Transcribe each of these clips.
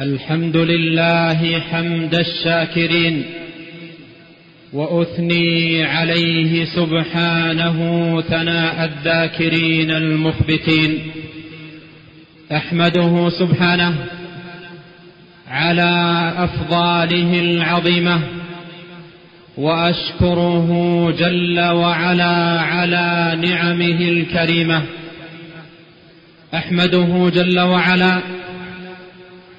الحمد لله حمد الشاكرين وأثني عليه سبحانه ثناء الذاكرين المخبتين. أحمده سبحانه على أفضاله العظيمة وأشكره جل وعلا على نعمه الكريمة. أحمده جل وعلا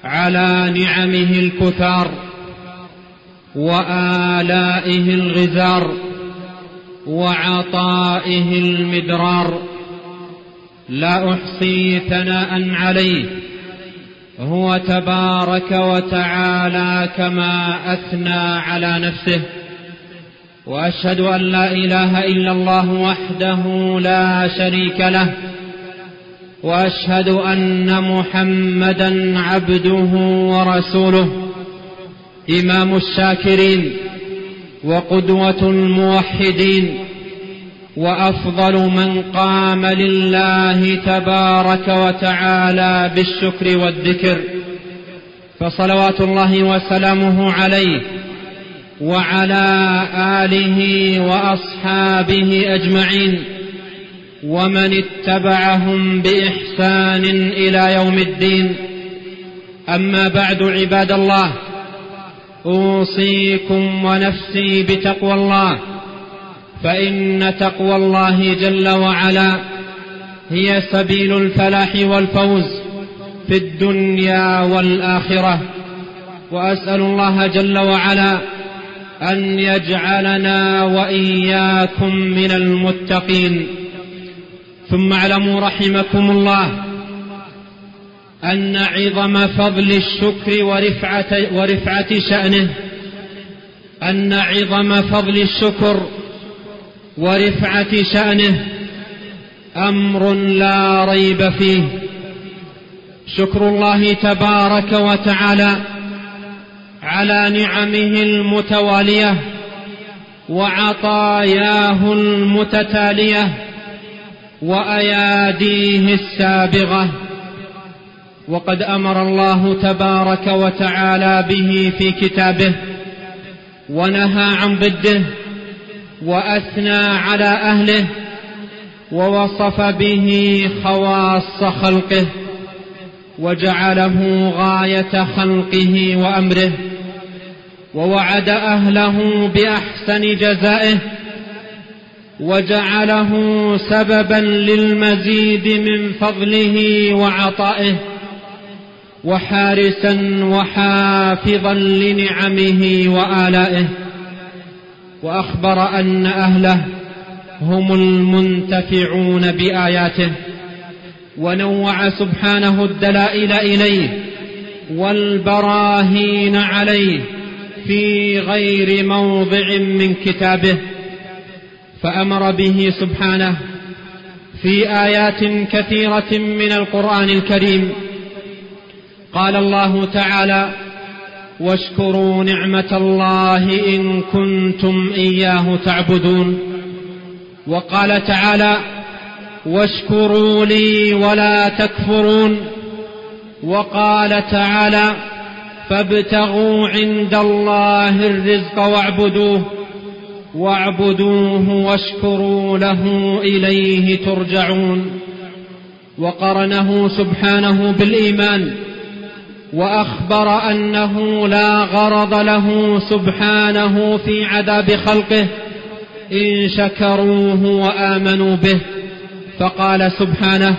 على نعمه الكثار وآلائه الغزار وعطائه المدرار. لا أحصي ثناء عليه هو تبارك وتعالى كما أثنى على نفسه. وأشهد أن لا إله إلا الله وحده لا شريك له. وأشهد أن محمدا عبده ورسوله. إمام الشاكرين وقدوة الموحدين وأفضل من قام لله تبارك وتعالى بالشكر والذكر. فصلوات الله وسلامه عليه وعلى آله وأصحابه أجمعين. ومن اتبعهم بإحسان إلى يوم الدين. أما بعد عباد الله أوصيكم ونفسي بتقوى الله فإن تقوى الله جل وعلا هي سبيل الفلاح والفوز في الدنيا والآخرة. وأسأل الله جل وعلا أن يجعلنا وإياكم من المتقين. ثم اعلموا رحمكم الله أن عظم فضل الشكر ورفعة, ورفعة شأنه أن عظم فضل الشكر ورفعة شأنه أمر لا ريب فيه. شكر الله تبارك وتعالى على نعمه المتوالية وعطاياه المتتالية. وأياديه السابغة. وقد أمر الله تبارك وتعالى به في كتابه ونهى عن ضده وأثنى على أهله ووصف به خواص خلقه وجعله غاية خلقه وأمره ووعد أهله بأحسن جزائه وجعله سببا للمزيد من فضله وعطائه وحارسا وحافظا لنعمه وآلائه. وأخبر أن أهله هم المنتفعون بآياته ونوع سبحانه الدلائل إليه والبراهين عليه في غير موضع من كتابه. فأمر به سبحانه في آيات كثيرة من القرآن الكريم. قال الله تعالى واشكروا نعمة الله إن كنتم إياه تعبدون وقال تعالى واشكروا لي ولا تكفرون وقال تعالى فابتغوا عند الله الرزق واعبدوه واعبدوه واشكروا له إليه ترجعون. وقرنه سبحانه بالإيمان وأخبر أنه لا غرض له سبحانه في عذاب خلقه إن شكروه وآمنوا به. فقال سبحانه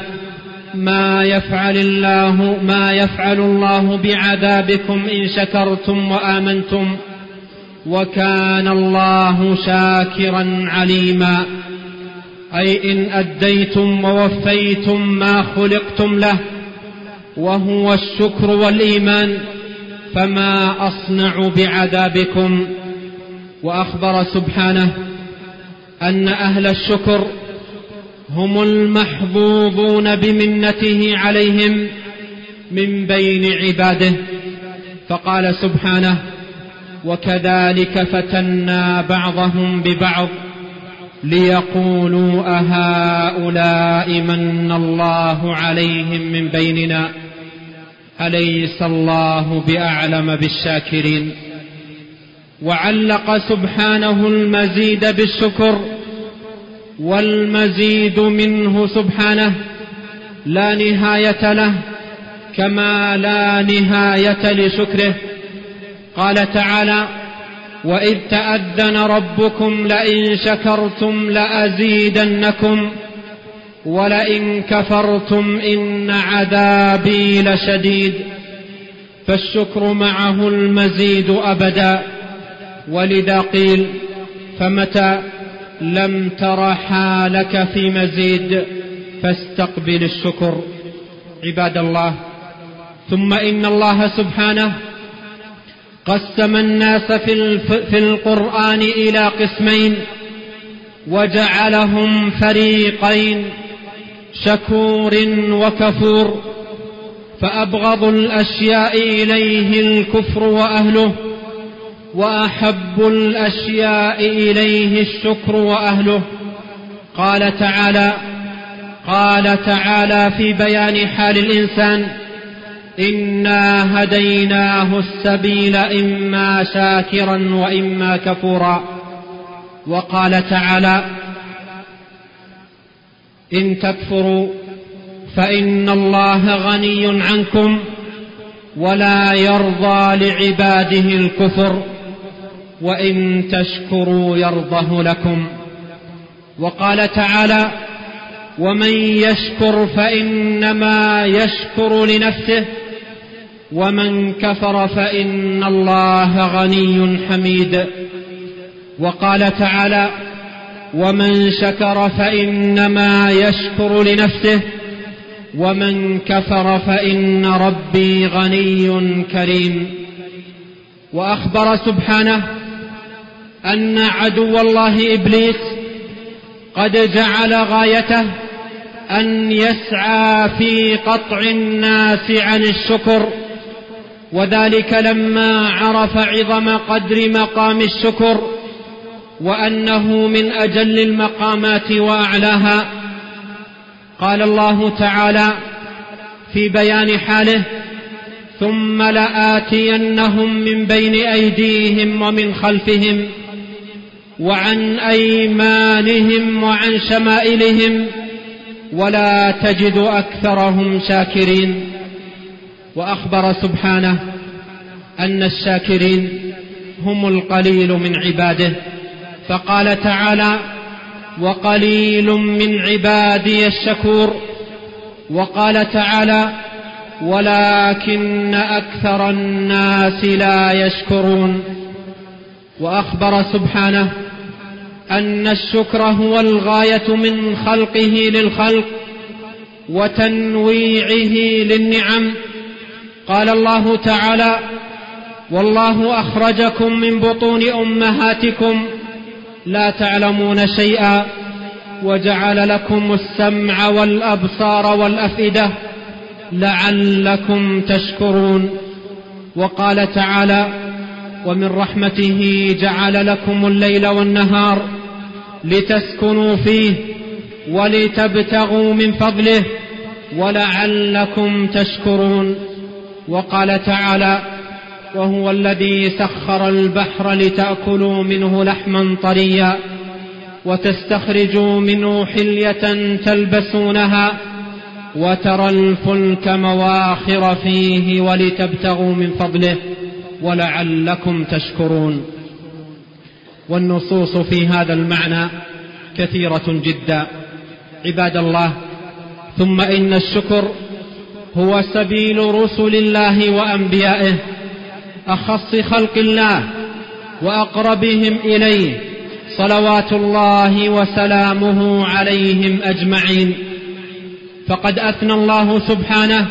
ما يفعل الله ما يفعل الله بعذابكم إن شكرتم وآمنتم وكان الله شاكرا عليما. أي إن أديتم ووفيتم ما خلقتم له وهو الشكر والإيمان فما أصنع بعذابكم. وأخبر سبحانه أن أهل الشكر هم المحظوظون بمنته عليهم من بين عباده. فقال سبحانه وكذلك فتنا بعضهم ببعض ليقولوا أهؤلاء من الله عليهم من بيننا أليس الله بأعلم بالشاكرين وعلق سبحانه المزيد بالشكر والمزيد منه سبحانه لا نهاية له كما لا نهاية لشكره قال تعالى واذ تاذن ربكم لئن شكرتم لازيدنكم ولئن كفرتم ان عذابي لشديد فالشكر معه المزيد ابدا ولذا قيل فمتى لم تر حالك في مزيد فاستقبل الشكر عباد الله ثم ان الله سبحانه قسم الناس في, في القرآن إلى قسمين وجعلهم فريقين شكور وكفور فأبغض الأشياء إليه الكفر وأهله وأحب الأشياء إليه الشكر وأهله. قال تعالى قال تعالى في بيان حال الإنسان انا هديناه السبيل اما شاكرا واما كفورا وقال تعالى ان تكفروا فان الله غني عنكم ولا يرضى لعباده الكفر وان تشكروا يرضه لكم وقال تعالى ومن يشكر فانما يشكر لنفسه ومن كفر فإن الله غني حميد. وقال تعالى ومن شكر فإنما يشكر لنفسه ومن كفر فإن ربي غني كريم. وأخبر سبحانه أن عدو الله إبليس قد جعل غايته أن يسعى في قطع الناس عن الشكر. وذلك لما عرف عظم قدر مقام الشكر وأنه من أجل المقامات وأعلاها. قال الله تعالى في بيان حاله ثم لآتينهم من بين أيديهم ومن خلفهم وعن أيمانهم وعن شمائلهم ولا تجد أكثرهم شاكرين. وأخبر سبحانه أن الشاكرين هم القليل من عباده فقال تعالى وقليل من عبادي الشكور. وقال تعالى ولكن أكثر الناس لا يشكرون. وأخبر سبحانه أن الشكر هو الغاية من خلقه للخلق وتنويعه للنعم. قال الله تعالى والله أخرجكم من بطون أمهاتكم لا تعلمون شيئا وجعل لكم السمع والأبصار والأفئدة لعلكم تشكرون. وقال تعالى ومن رحمته جعل لكم الليل والنهار لتسكنوا فيه ولتبتغوا من فضله ولعلكم تشكرون. وقال تعالى وهو الذي سخر البحر لتأكلوا منه لحما طريا وتستخرجوا منه حلية تلبسونها وترى الفلك مواخر فيه ولتبتغوا من فضله ولعلكم تشكرون. والنصوص في هذا المعنى كثيرة جدا. عباد الله ثم إن الشكر هو سبيل رسل الله وأنبيائه أخص خلق الله وأقربهم إليه صلوات الله وسلامه عليهم أجمعين. فقد أثنى الله سبحانه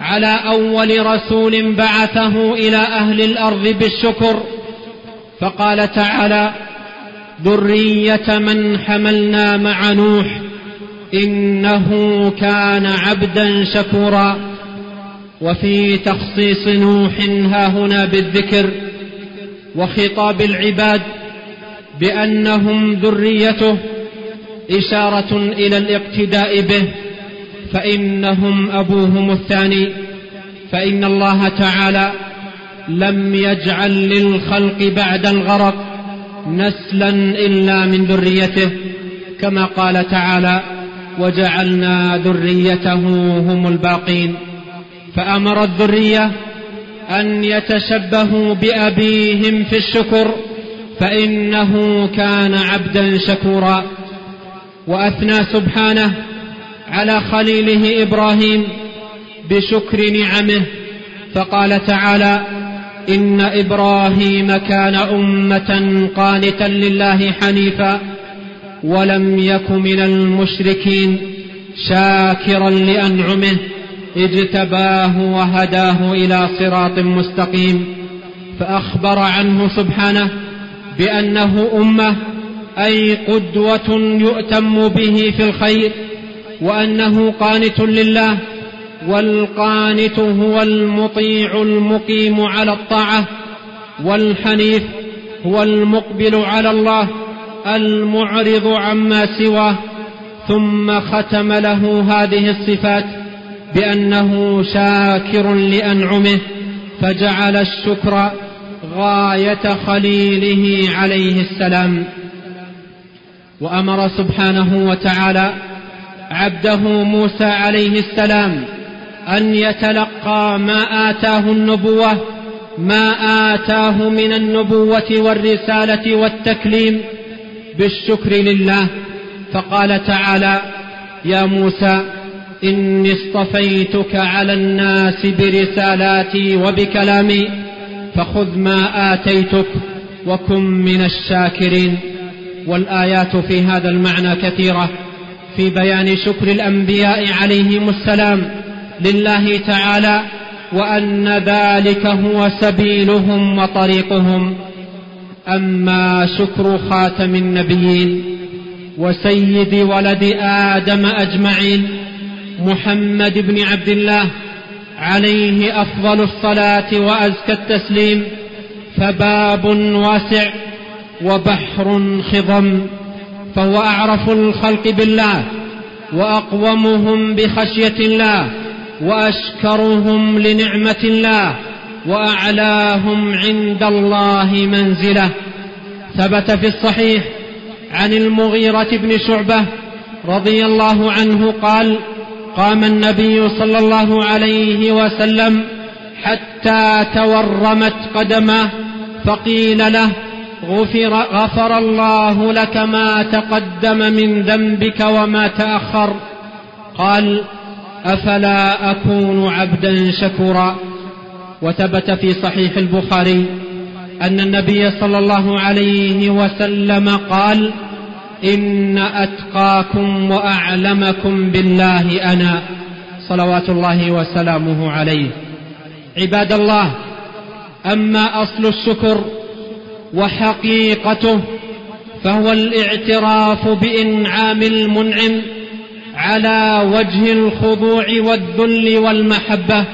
على أول رسول بعثه إلى أهل الأرض بالشكر فقال تعالى ذرية من حملنا مع نوح إنه كان عبدا شكورا. وفي تخصيص نوح ها هنا بالذكر وخطاب العباد بأنهم ذريته إشارة إلى الاقتداء به. فإنهم أبوهم الثاني. فإن الله تعالى لم يجعل للخلق بعد الغرق نسلا إلا من ذريته. كما قال تعالى وجعلنا ذريته هم الباقين. فأمر الذرية أن يتشبهوا بأبيهم في الشكر فإنه كان عبدا شكورا. وأثنى سبحانه على خليله إبراهيم بشكر نعمه. فقال تعالى إن إبراهيم كان أمة قانتا لله حنيفا. ولم يك من المشركين شاكرا لأنعمه اجتباه وهداه إلى صراط مستقيم فأخبر عنه سبحانه بأنه أمة أي قدوة يؤتم به في الخير وأنه قانت لله والقانت هو المطيع المقيم على الطاعة والحنيف هو المقبل على الله المعرض عما سواه ثم ختم له هذه الصفات بأنه شاكر لأنعمه فجعل الشكر غاية خليله عليه السلام. وأمر سبحانه وتعالى عبده موسى عليه السلام أن يتلقى ما آتاه النبوة ما آتاه من النبوة والرسالة والتكليم بالشكر لله فقال تعالى يا موسى إني اصطفيتك على الناس برسالاتي وبكلامي فخذ ما آتيتك وكن من الشاكرين والآيات في هذا المعنى كثيرة في بيان شكر الأنبياء عليهم السلام لله تعالى وأن ذلك هو سبيلهم وطريقهم أما شكر خاتم النبيين وسيد ولد آدم أجمعين محمد بن عبد الله عليه أفضل الصلاة وأزكى التسليم فباب واسع وبحر خضم فهو أعرف الخلق بالله وأقومهم بخشية الله وأشكرهم لنعمة الله وأعلاهم عند الله منزلة. ثبت في الصحيح عن المغيرة بن شعبة رضي الله عنه قال قام النبي صلى الله عليه وسلم حتى تورمت قدمه فقيل له غفر, غفر الله لك ما تقدم من ذنبك وما تأخر. قال أفلا أكون عبدا شكورا. وثبت في صحيح البخاري أن النبي صلى الله عليه وسلم قال إن أتقاكم وأعلمكم بالله أنا صلوات الله وسلامه عليه. عباد الله أما أصل الشكر وحقيقته فهو الاعتراف بإنعام المنعم على وجه الخضوع والذل والمحبة.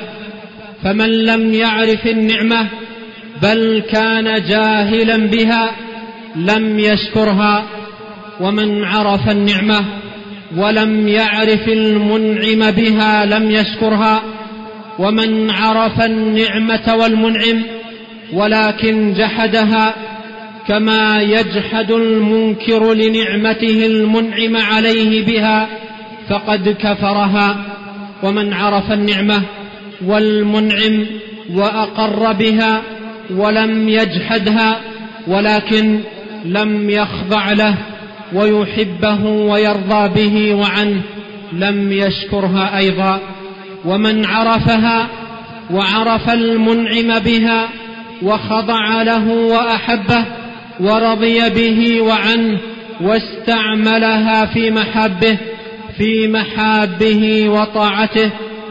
فمن لم يعرف النعمة بل كان جاهلا بها لم يشكرها ومن عرف النعمة ولم يعرف المنعم بها لم يشكرها ومن عرف النعمة والمنعم ولكن جحدها كما يجحد المنكر لنعمته المنعم عليه بها فقد كفرها ومن عرف النعمة والمنعم وأقر بها ولم يجحدها ولكن لم يخضع له ويحبه ويرضى به وعنه لم يشكرها أيضا. ومن عرفها وعرف المنعم بها وخضع له وأحبه ورضي به وعنه واستعملها في محبه في محابه وطاعته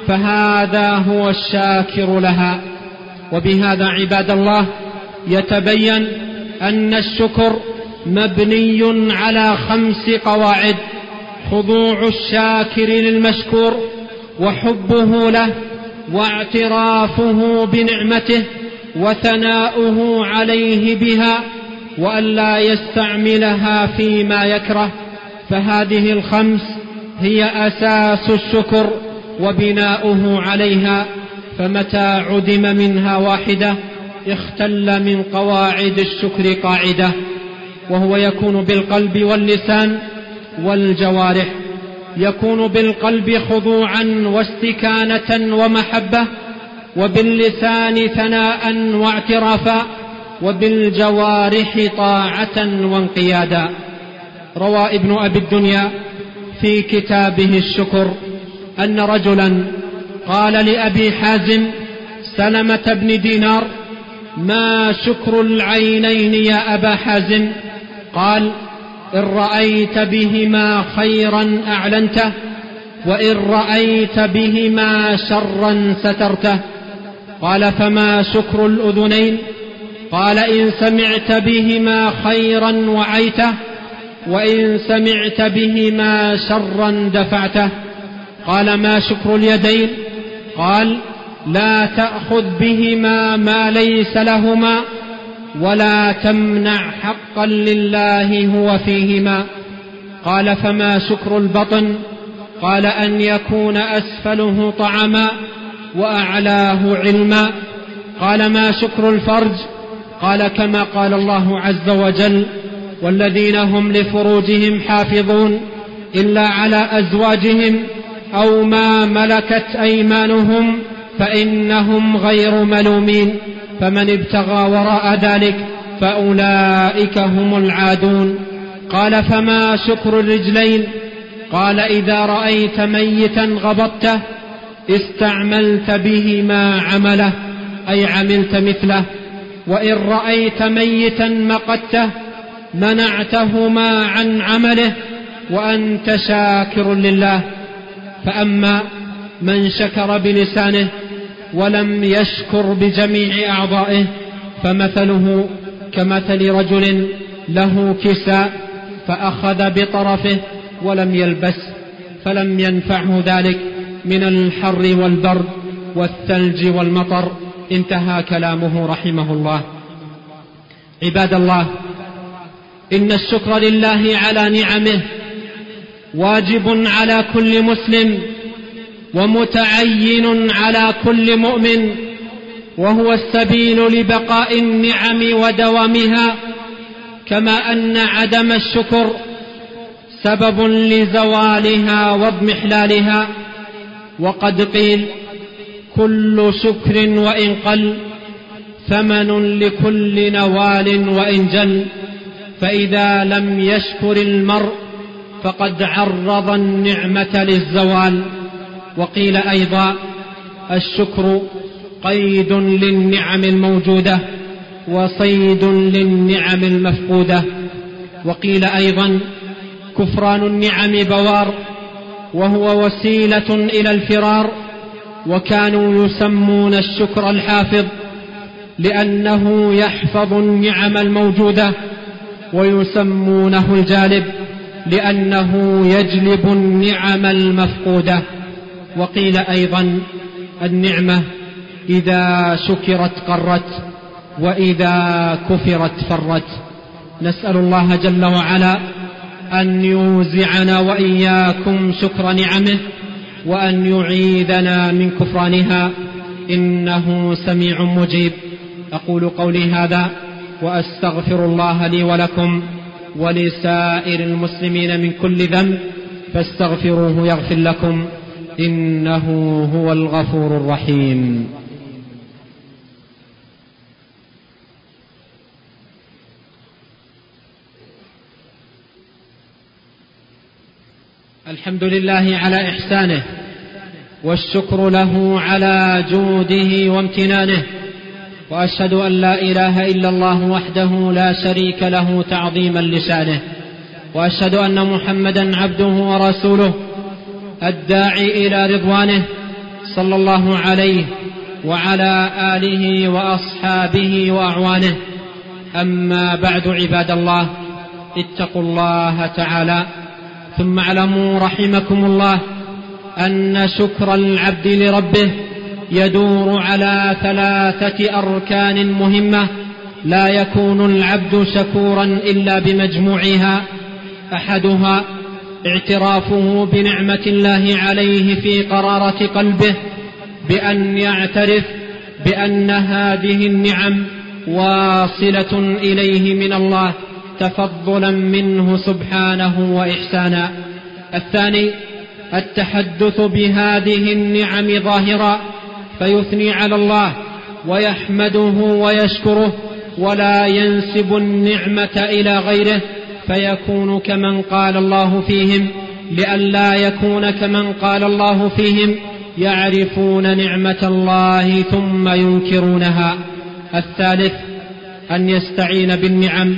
فهذا هو الشاكر لها. وبهذا عباد الله يتبين أن الشكر مبني على خمس قواعد خضوع الشاكر للمشكور وحبه له واعترافه بنعمته وثناؤه عليه بها والا يستعملها فيما يكره. فهذه الخمس هي أساس الشكر. وبناؤه عليها فمتى عدم منها واحدة اختل من قواعد الشكر قاعدة وهو يكون بالقلب واللسان والجوارح يكون بالقلب خضوعا واستكانة ومحبة وباللسان ثناء واعترافا وبالجوارح طاعة وانقيادا. روى ابن أبي الدنيا في كتابه الشكر. أن رجلا قال لأبي حازم سلمة بن دينار ما شكر العينين يا أبا حازم؟ قال إن رأيت بهما خيرا أعلنته وإن رأيت بهما شرا سترته. قال فما شكر الأذنين؟ قال إن سمعت بهما خيرا وعيته وإن سمعت بهما شرا دفعته. قال ما شكر اليدين؟ قال لا تأخذ بهما ما ليس لهما ولا تمنع حقا لله هو فيهما. قال فما شكر البطن؟ قال أن يكون أسفله طعما وأعلاه علما. قال ما شكر الفرج؟ قال كما قال الله عز وجل والذين هم لفروجهم حافظون إلا على أزواجهم أو ما ملكت أيمانهم فإنهم غير ملومين. فمن ابتغى وراء ذلك فأولئك هم العادون. قال فما شكر الرجلين؟ قال إذا رأيت ميتا غبطته استعملت به ما عمله أي عملت مثله. وإن رأيت ميتا مقته منعتهما عن عمله وأنت شاكر لله. فأما من شكر بلسانه ولم يشكر بجميع أعضائه فمثله كمثل رجل له كساء فأخذ بطرفه ولم يلبس فلم ينفعه ذلك من الحر والبرد والثلج والمطر انتهى كلامه رحمه الله. عباد الله إن الشكر لله على نعمه واجب على كل مسلم ومتعين على كل مؤمن وهو السبيل لبقاء النعم ودوامها كما أن عدم الشكر سبب لزوالها واضمحلالها وقد قيل كل شكر وإن قل ثمن لكل نوال وإن جل فإذا لم يشكر المرء فقد عرض النعمة للزوال. وقيل أيضا الشكر قيد للنعم الموجودة وصيد للنعم المفقودة. وقيل أيضا كفران النعم بوار وهو وسيلة إلى الفرار وكانوا يسمون الشكر الحافظ لأنه يحفظ النعم الموجودة ويسمونه الجالب. لأنه يجلب النعم المفقودة. وقيل أيضا النعمة إذا شكرت قرت وإذا كفرت فرت. نسأل الله جل وعلا أن يوزعنا وإياكم شكر نعمه وأن يعيذنا من كفرانها. إنه سميع مجيب. أقول قولي هذا وأستغفر الله لي ولكم. ولسائر المسلمين من كل ذنب فاستغفروه يغفر لكم إنه هو الغفور الرحيم. الحمد لله على إحسانه والشكر له على جوده وامتنانه. وأشهد أن لا إله إلا الله وحده لا شريك له تعظيما لشانه وأشهد أن محمدا عبده ورسوله الداعي إلى رضوانه صلى الله عليه وعلى آله وأصحابه وأعوانه. أما بعد عباد الله اتقوا الله تعالى ثم اعلموا رحمكم الله أن شكر العبد لربه يدور على ثلاثة أركان مهمة لا يكون العبد شكورا إلا بمجموعها. أحدها اعترافه بنعمة الله عليه في قرارة قلبه بأن يعترف بأن هذه النعم واصلة إليه من الله تفضلا منه سبحانه وإحسانا. الثاني التحدث بهذه النعم ظاهرا فيثني على الله ويحمده ويشكره ولا ينسب النعمة إلى غيره فيكون كمن قال الله فيهم لئلا يكون كمن قال الله فيهم يعرفون نعمة الله ثم ينكرونها الثالث أن يستعين بالنعم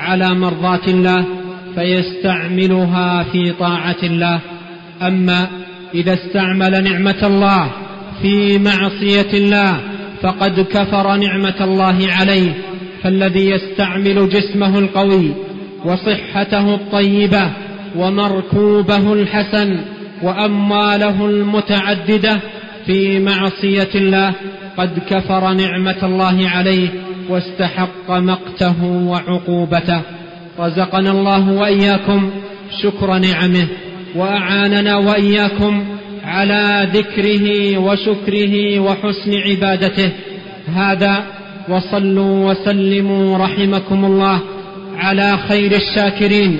على مرضاة الله فيستعملها في طاعة الله أما إذا استعمل نعمة الله في معصية الله فقد كفر نعمة الله عليه فالذي يستعمل جسمه القوي وصحته الطيبة ومركوبه الحسن وأمواله المتعددة في معصية الله قد كفر نعمة الله عليه واستحق مقته وعقوبته. رزقنا الله وإياكم شكر نعمه وأعاننا وإياكم على ذكره وشكره وحسن عبادته. هذا وصلوا وسلموا رحمكم الله على خير الشاكرين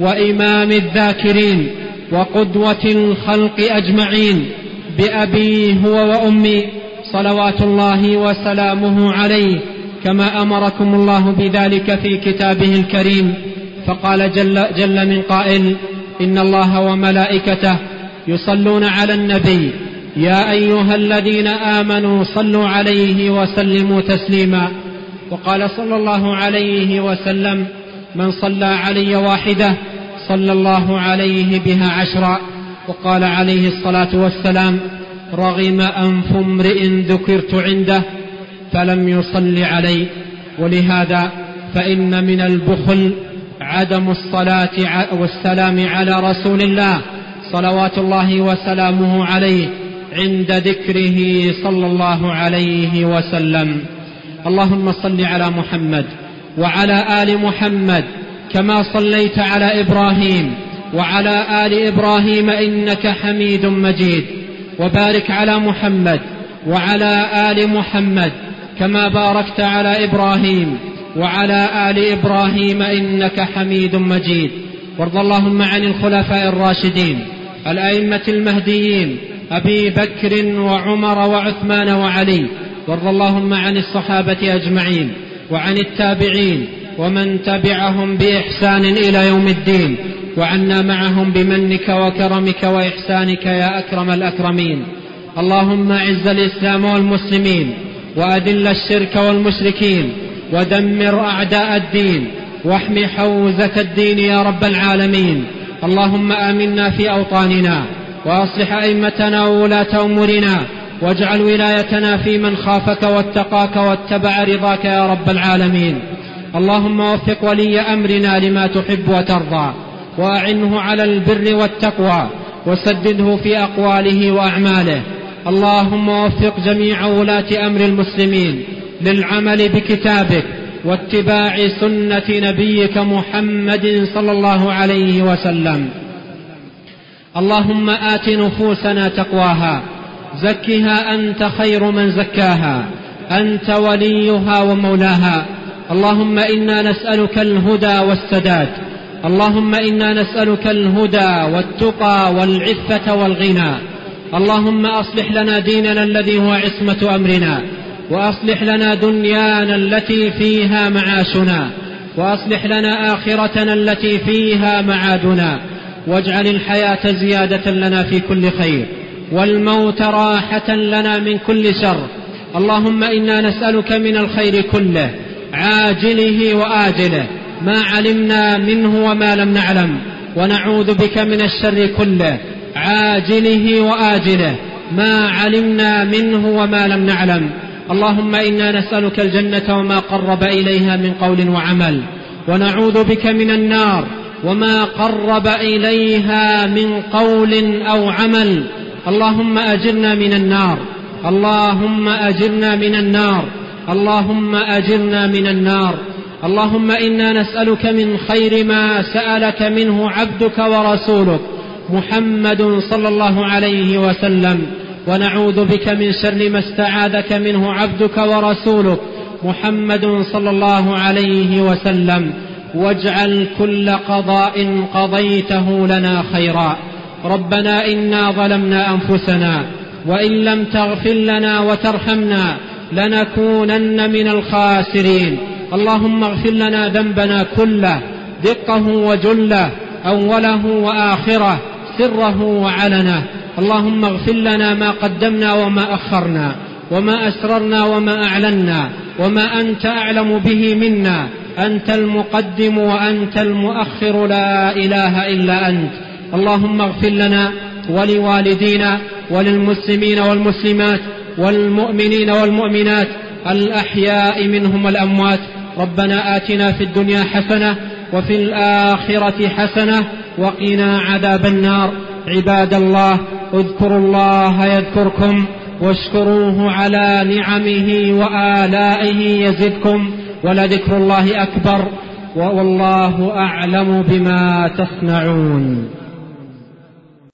وإمام الذاكرين وقدوة الخلق أجمعين. بأبي هو وأمي صلوات الله وسلامه عليه كما أمركم الله بذلك في كتابه الكريم. فقال جل, جل من قائل إن الله وملائكته يصلون على النبي يا أيها الذين آمنوا صلوا عليه وسلموا تسليما. وقال صلى الله عليه وسلم من صلى علي واحدة صلى الله عليه بها عشرا. وقال عليه الصلاة والسلام رغم أنف امرئ ذكرت عنده فلم يصل علي. ولهذا فإن من البخل عدم الصلاة والسلام على رسول الله. صلوات الله وسلامه عليه عند ذكره صلى الله عليه وسلم. اللهم صل على محمد وعلى آل محمد كما صليت على إبراهيم وعلى آل إبراهيم إنك حميد مجيد. وبارك على محمد وعلى آل محمد كما باركت على إبراهيم وعلى آل إبراهيم إنك حميد مجيد. وارض اللهم عن الخلفاء الراشدين. الأئمة المهديين أبي بكر وعمر وعثمان وعلي وارض اللهم عن الصحابة أجمعين وعن التابعين ومن تبعهم بإحسان إلى يوم الدين وعنا معهم بمنك وكرمك وإحسانك يا أكرم الأكرمين. اللهم أعز الإسلام والمسلمين وأذل الشرك والمشركين ودمر أعداء الدين واحم حوزة الدين يا رب العالمين. اللهم آمنا في أوطاننا وأصلح أئمتنا وولاة أمورنا واجعل ولايتنا في من خافك واتقاك واتبع رضاك يا رب العالمين. اللهم وفق ولي أمرنا لما تحب وترضى وأعنه على البر والتقوى وسدده في أقواله وأعماله. اللهم وفق جميع ولاة أمر المسلمين للعمل بكتابك واتباع سنة نبيك محمد صلى الله عليه وسلم. اللهم آت نفوسنا تقواها زكها أنت خير من زكاها أنت وليها ومولاها. اللهم إنا نسألك الهدى والسداد. اللهم إنا نسألك الهدى والتقى والعفة والغنى. اللهم أصلح لنا ديننا الذي هو عصمة أمرنا. وأصلح لنا دنيانا التي فيها معاشنا وأصلح لنا آخرتنا التي فيها معادنا واجعل الحياة زيادة لنا في كل خير والموت راحة لنا من كل شر. اللهم إنا نسألك من الخير كله عاجله وآجله ما علمنا منه وما لم نعلم ونعوذ بك من الشر كله عاجله وآجله ما علمنا منه وما لم نعلم. اللهم إنا نسألك الجنة وما قرب إليها من قول وعمل ونعوذ بك من النار وما قرب إليها من قول أو عمل. اللهم أجرنا من النار اللهم أجرنا من النار اللهم أجرنا من النار. اللهم إنا نسألك من خير ما سألك منه عبدك ورسولك محمد صلى الله عليه وسلم. ونعوذ بك من شر ما استعاذك منه عبدك ورسولك محمد صلى الله عليه وسلم. واجعل كل قضاء قضيته لنا خيرا. ربنا إنا ظلمنا أنفسنا وإن لم تغفر لنا وترحمنا لنكونن من الخاسرين. اللهم اغفر لنا ذنبنا كله دقه وجله أوله وآخره. سره وعلنه. اللهم اغفر لنا ما قدمنا وما أخرنا وما أسررنا وما أعلنا وما أنت أعلم به منا. أنت المقدم وأنت المؤخر لا إله إلا أنت. اللهم اغفر لنا ولوالدينا وللمسلمين والمسلمات والمؤمنين والمؤمنات الأحياء منهم والأموات. ربنا آتنا في الدنيا حسنة وفي الآخرة حسنة وقنا عذاب النار. عباد الله اذكروا الله يذكركم واشكروه على نعمه وآلائه يزدكم ولذكر الله أكبر والله أعلم بما تصنعون.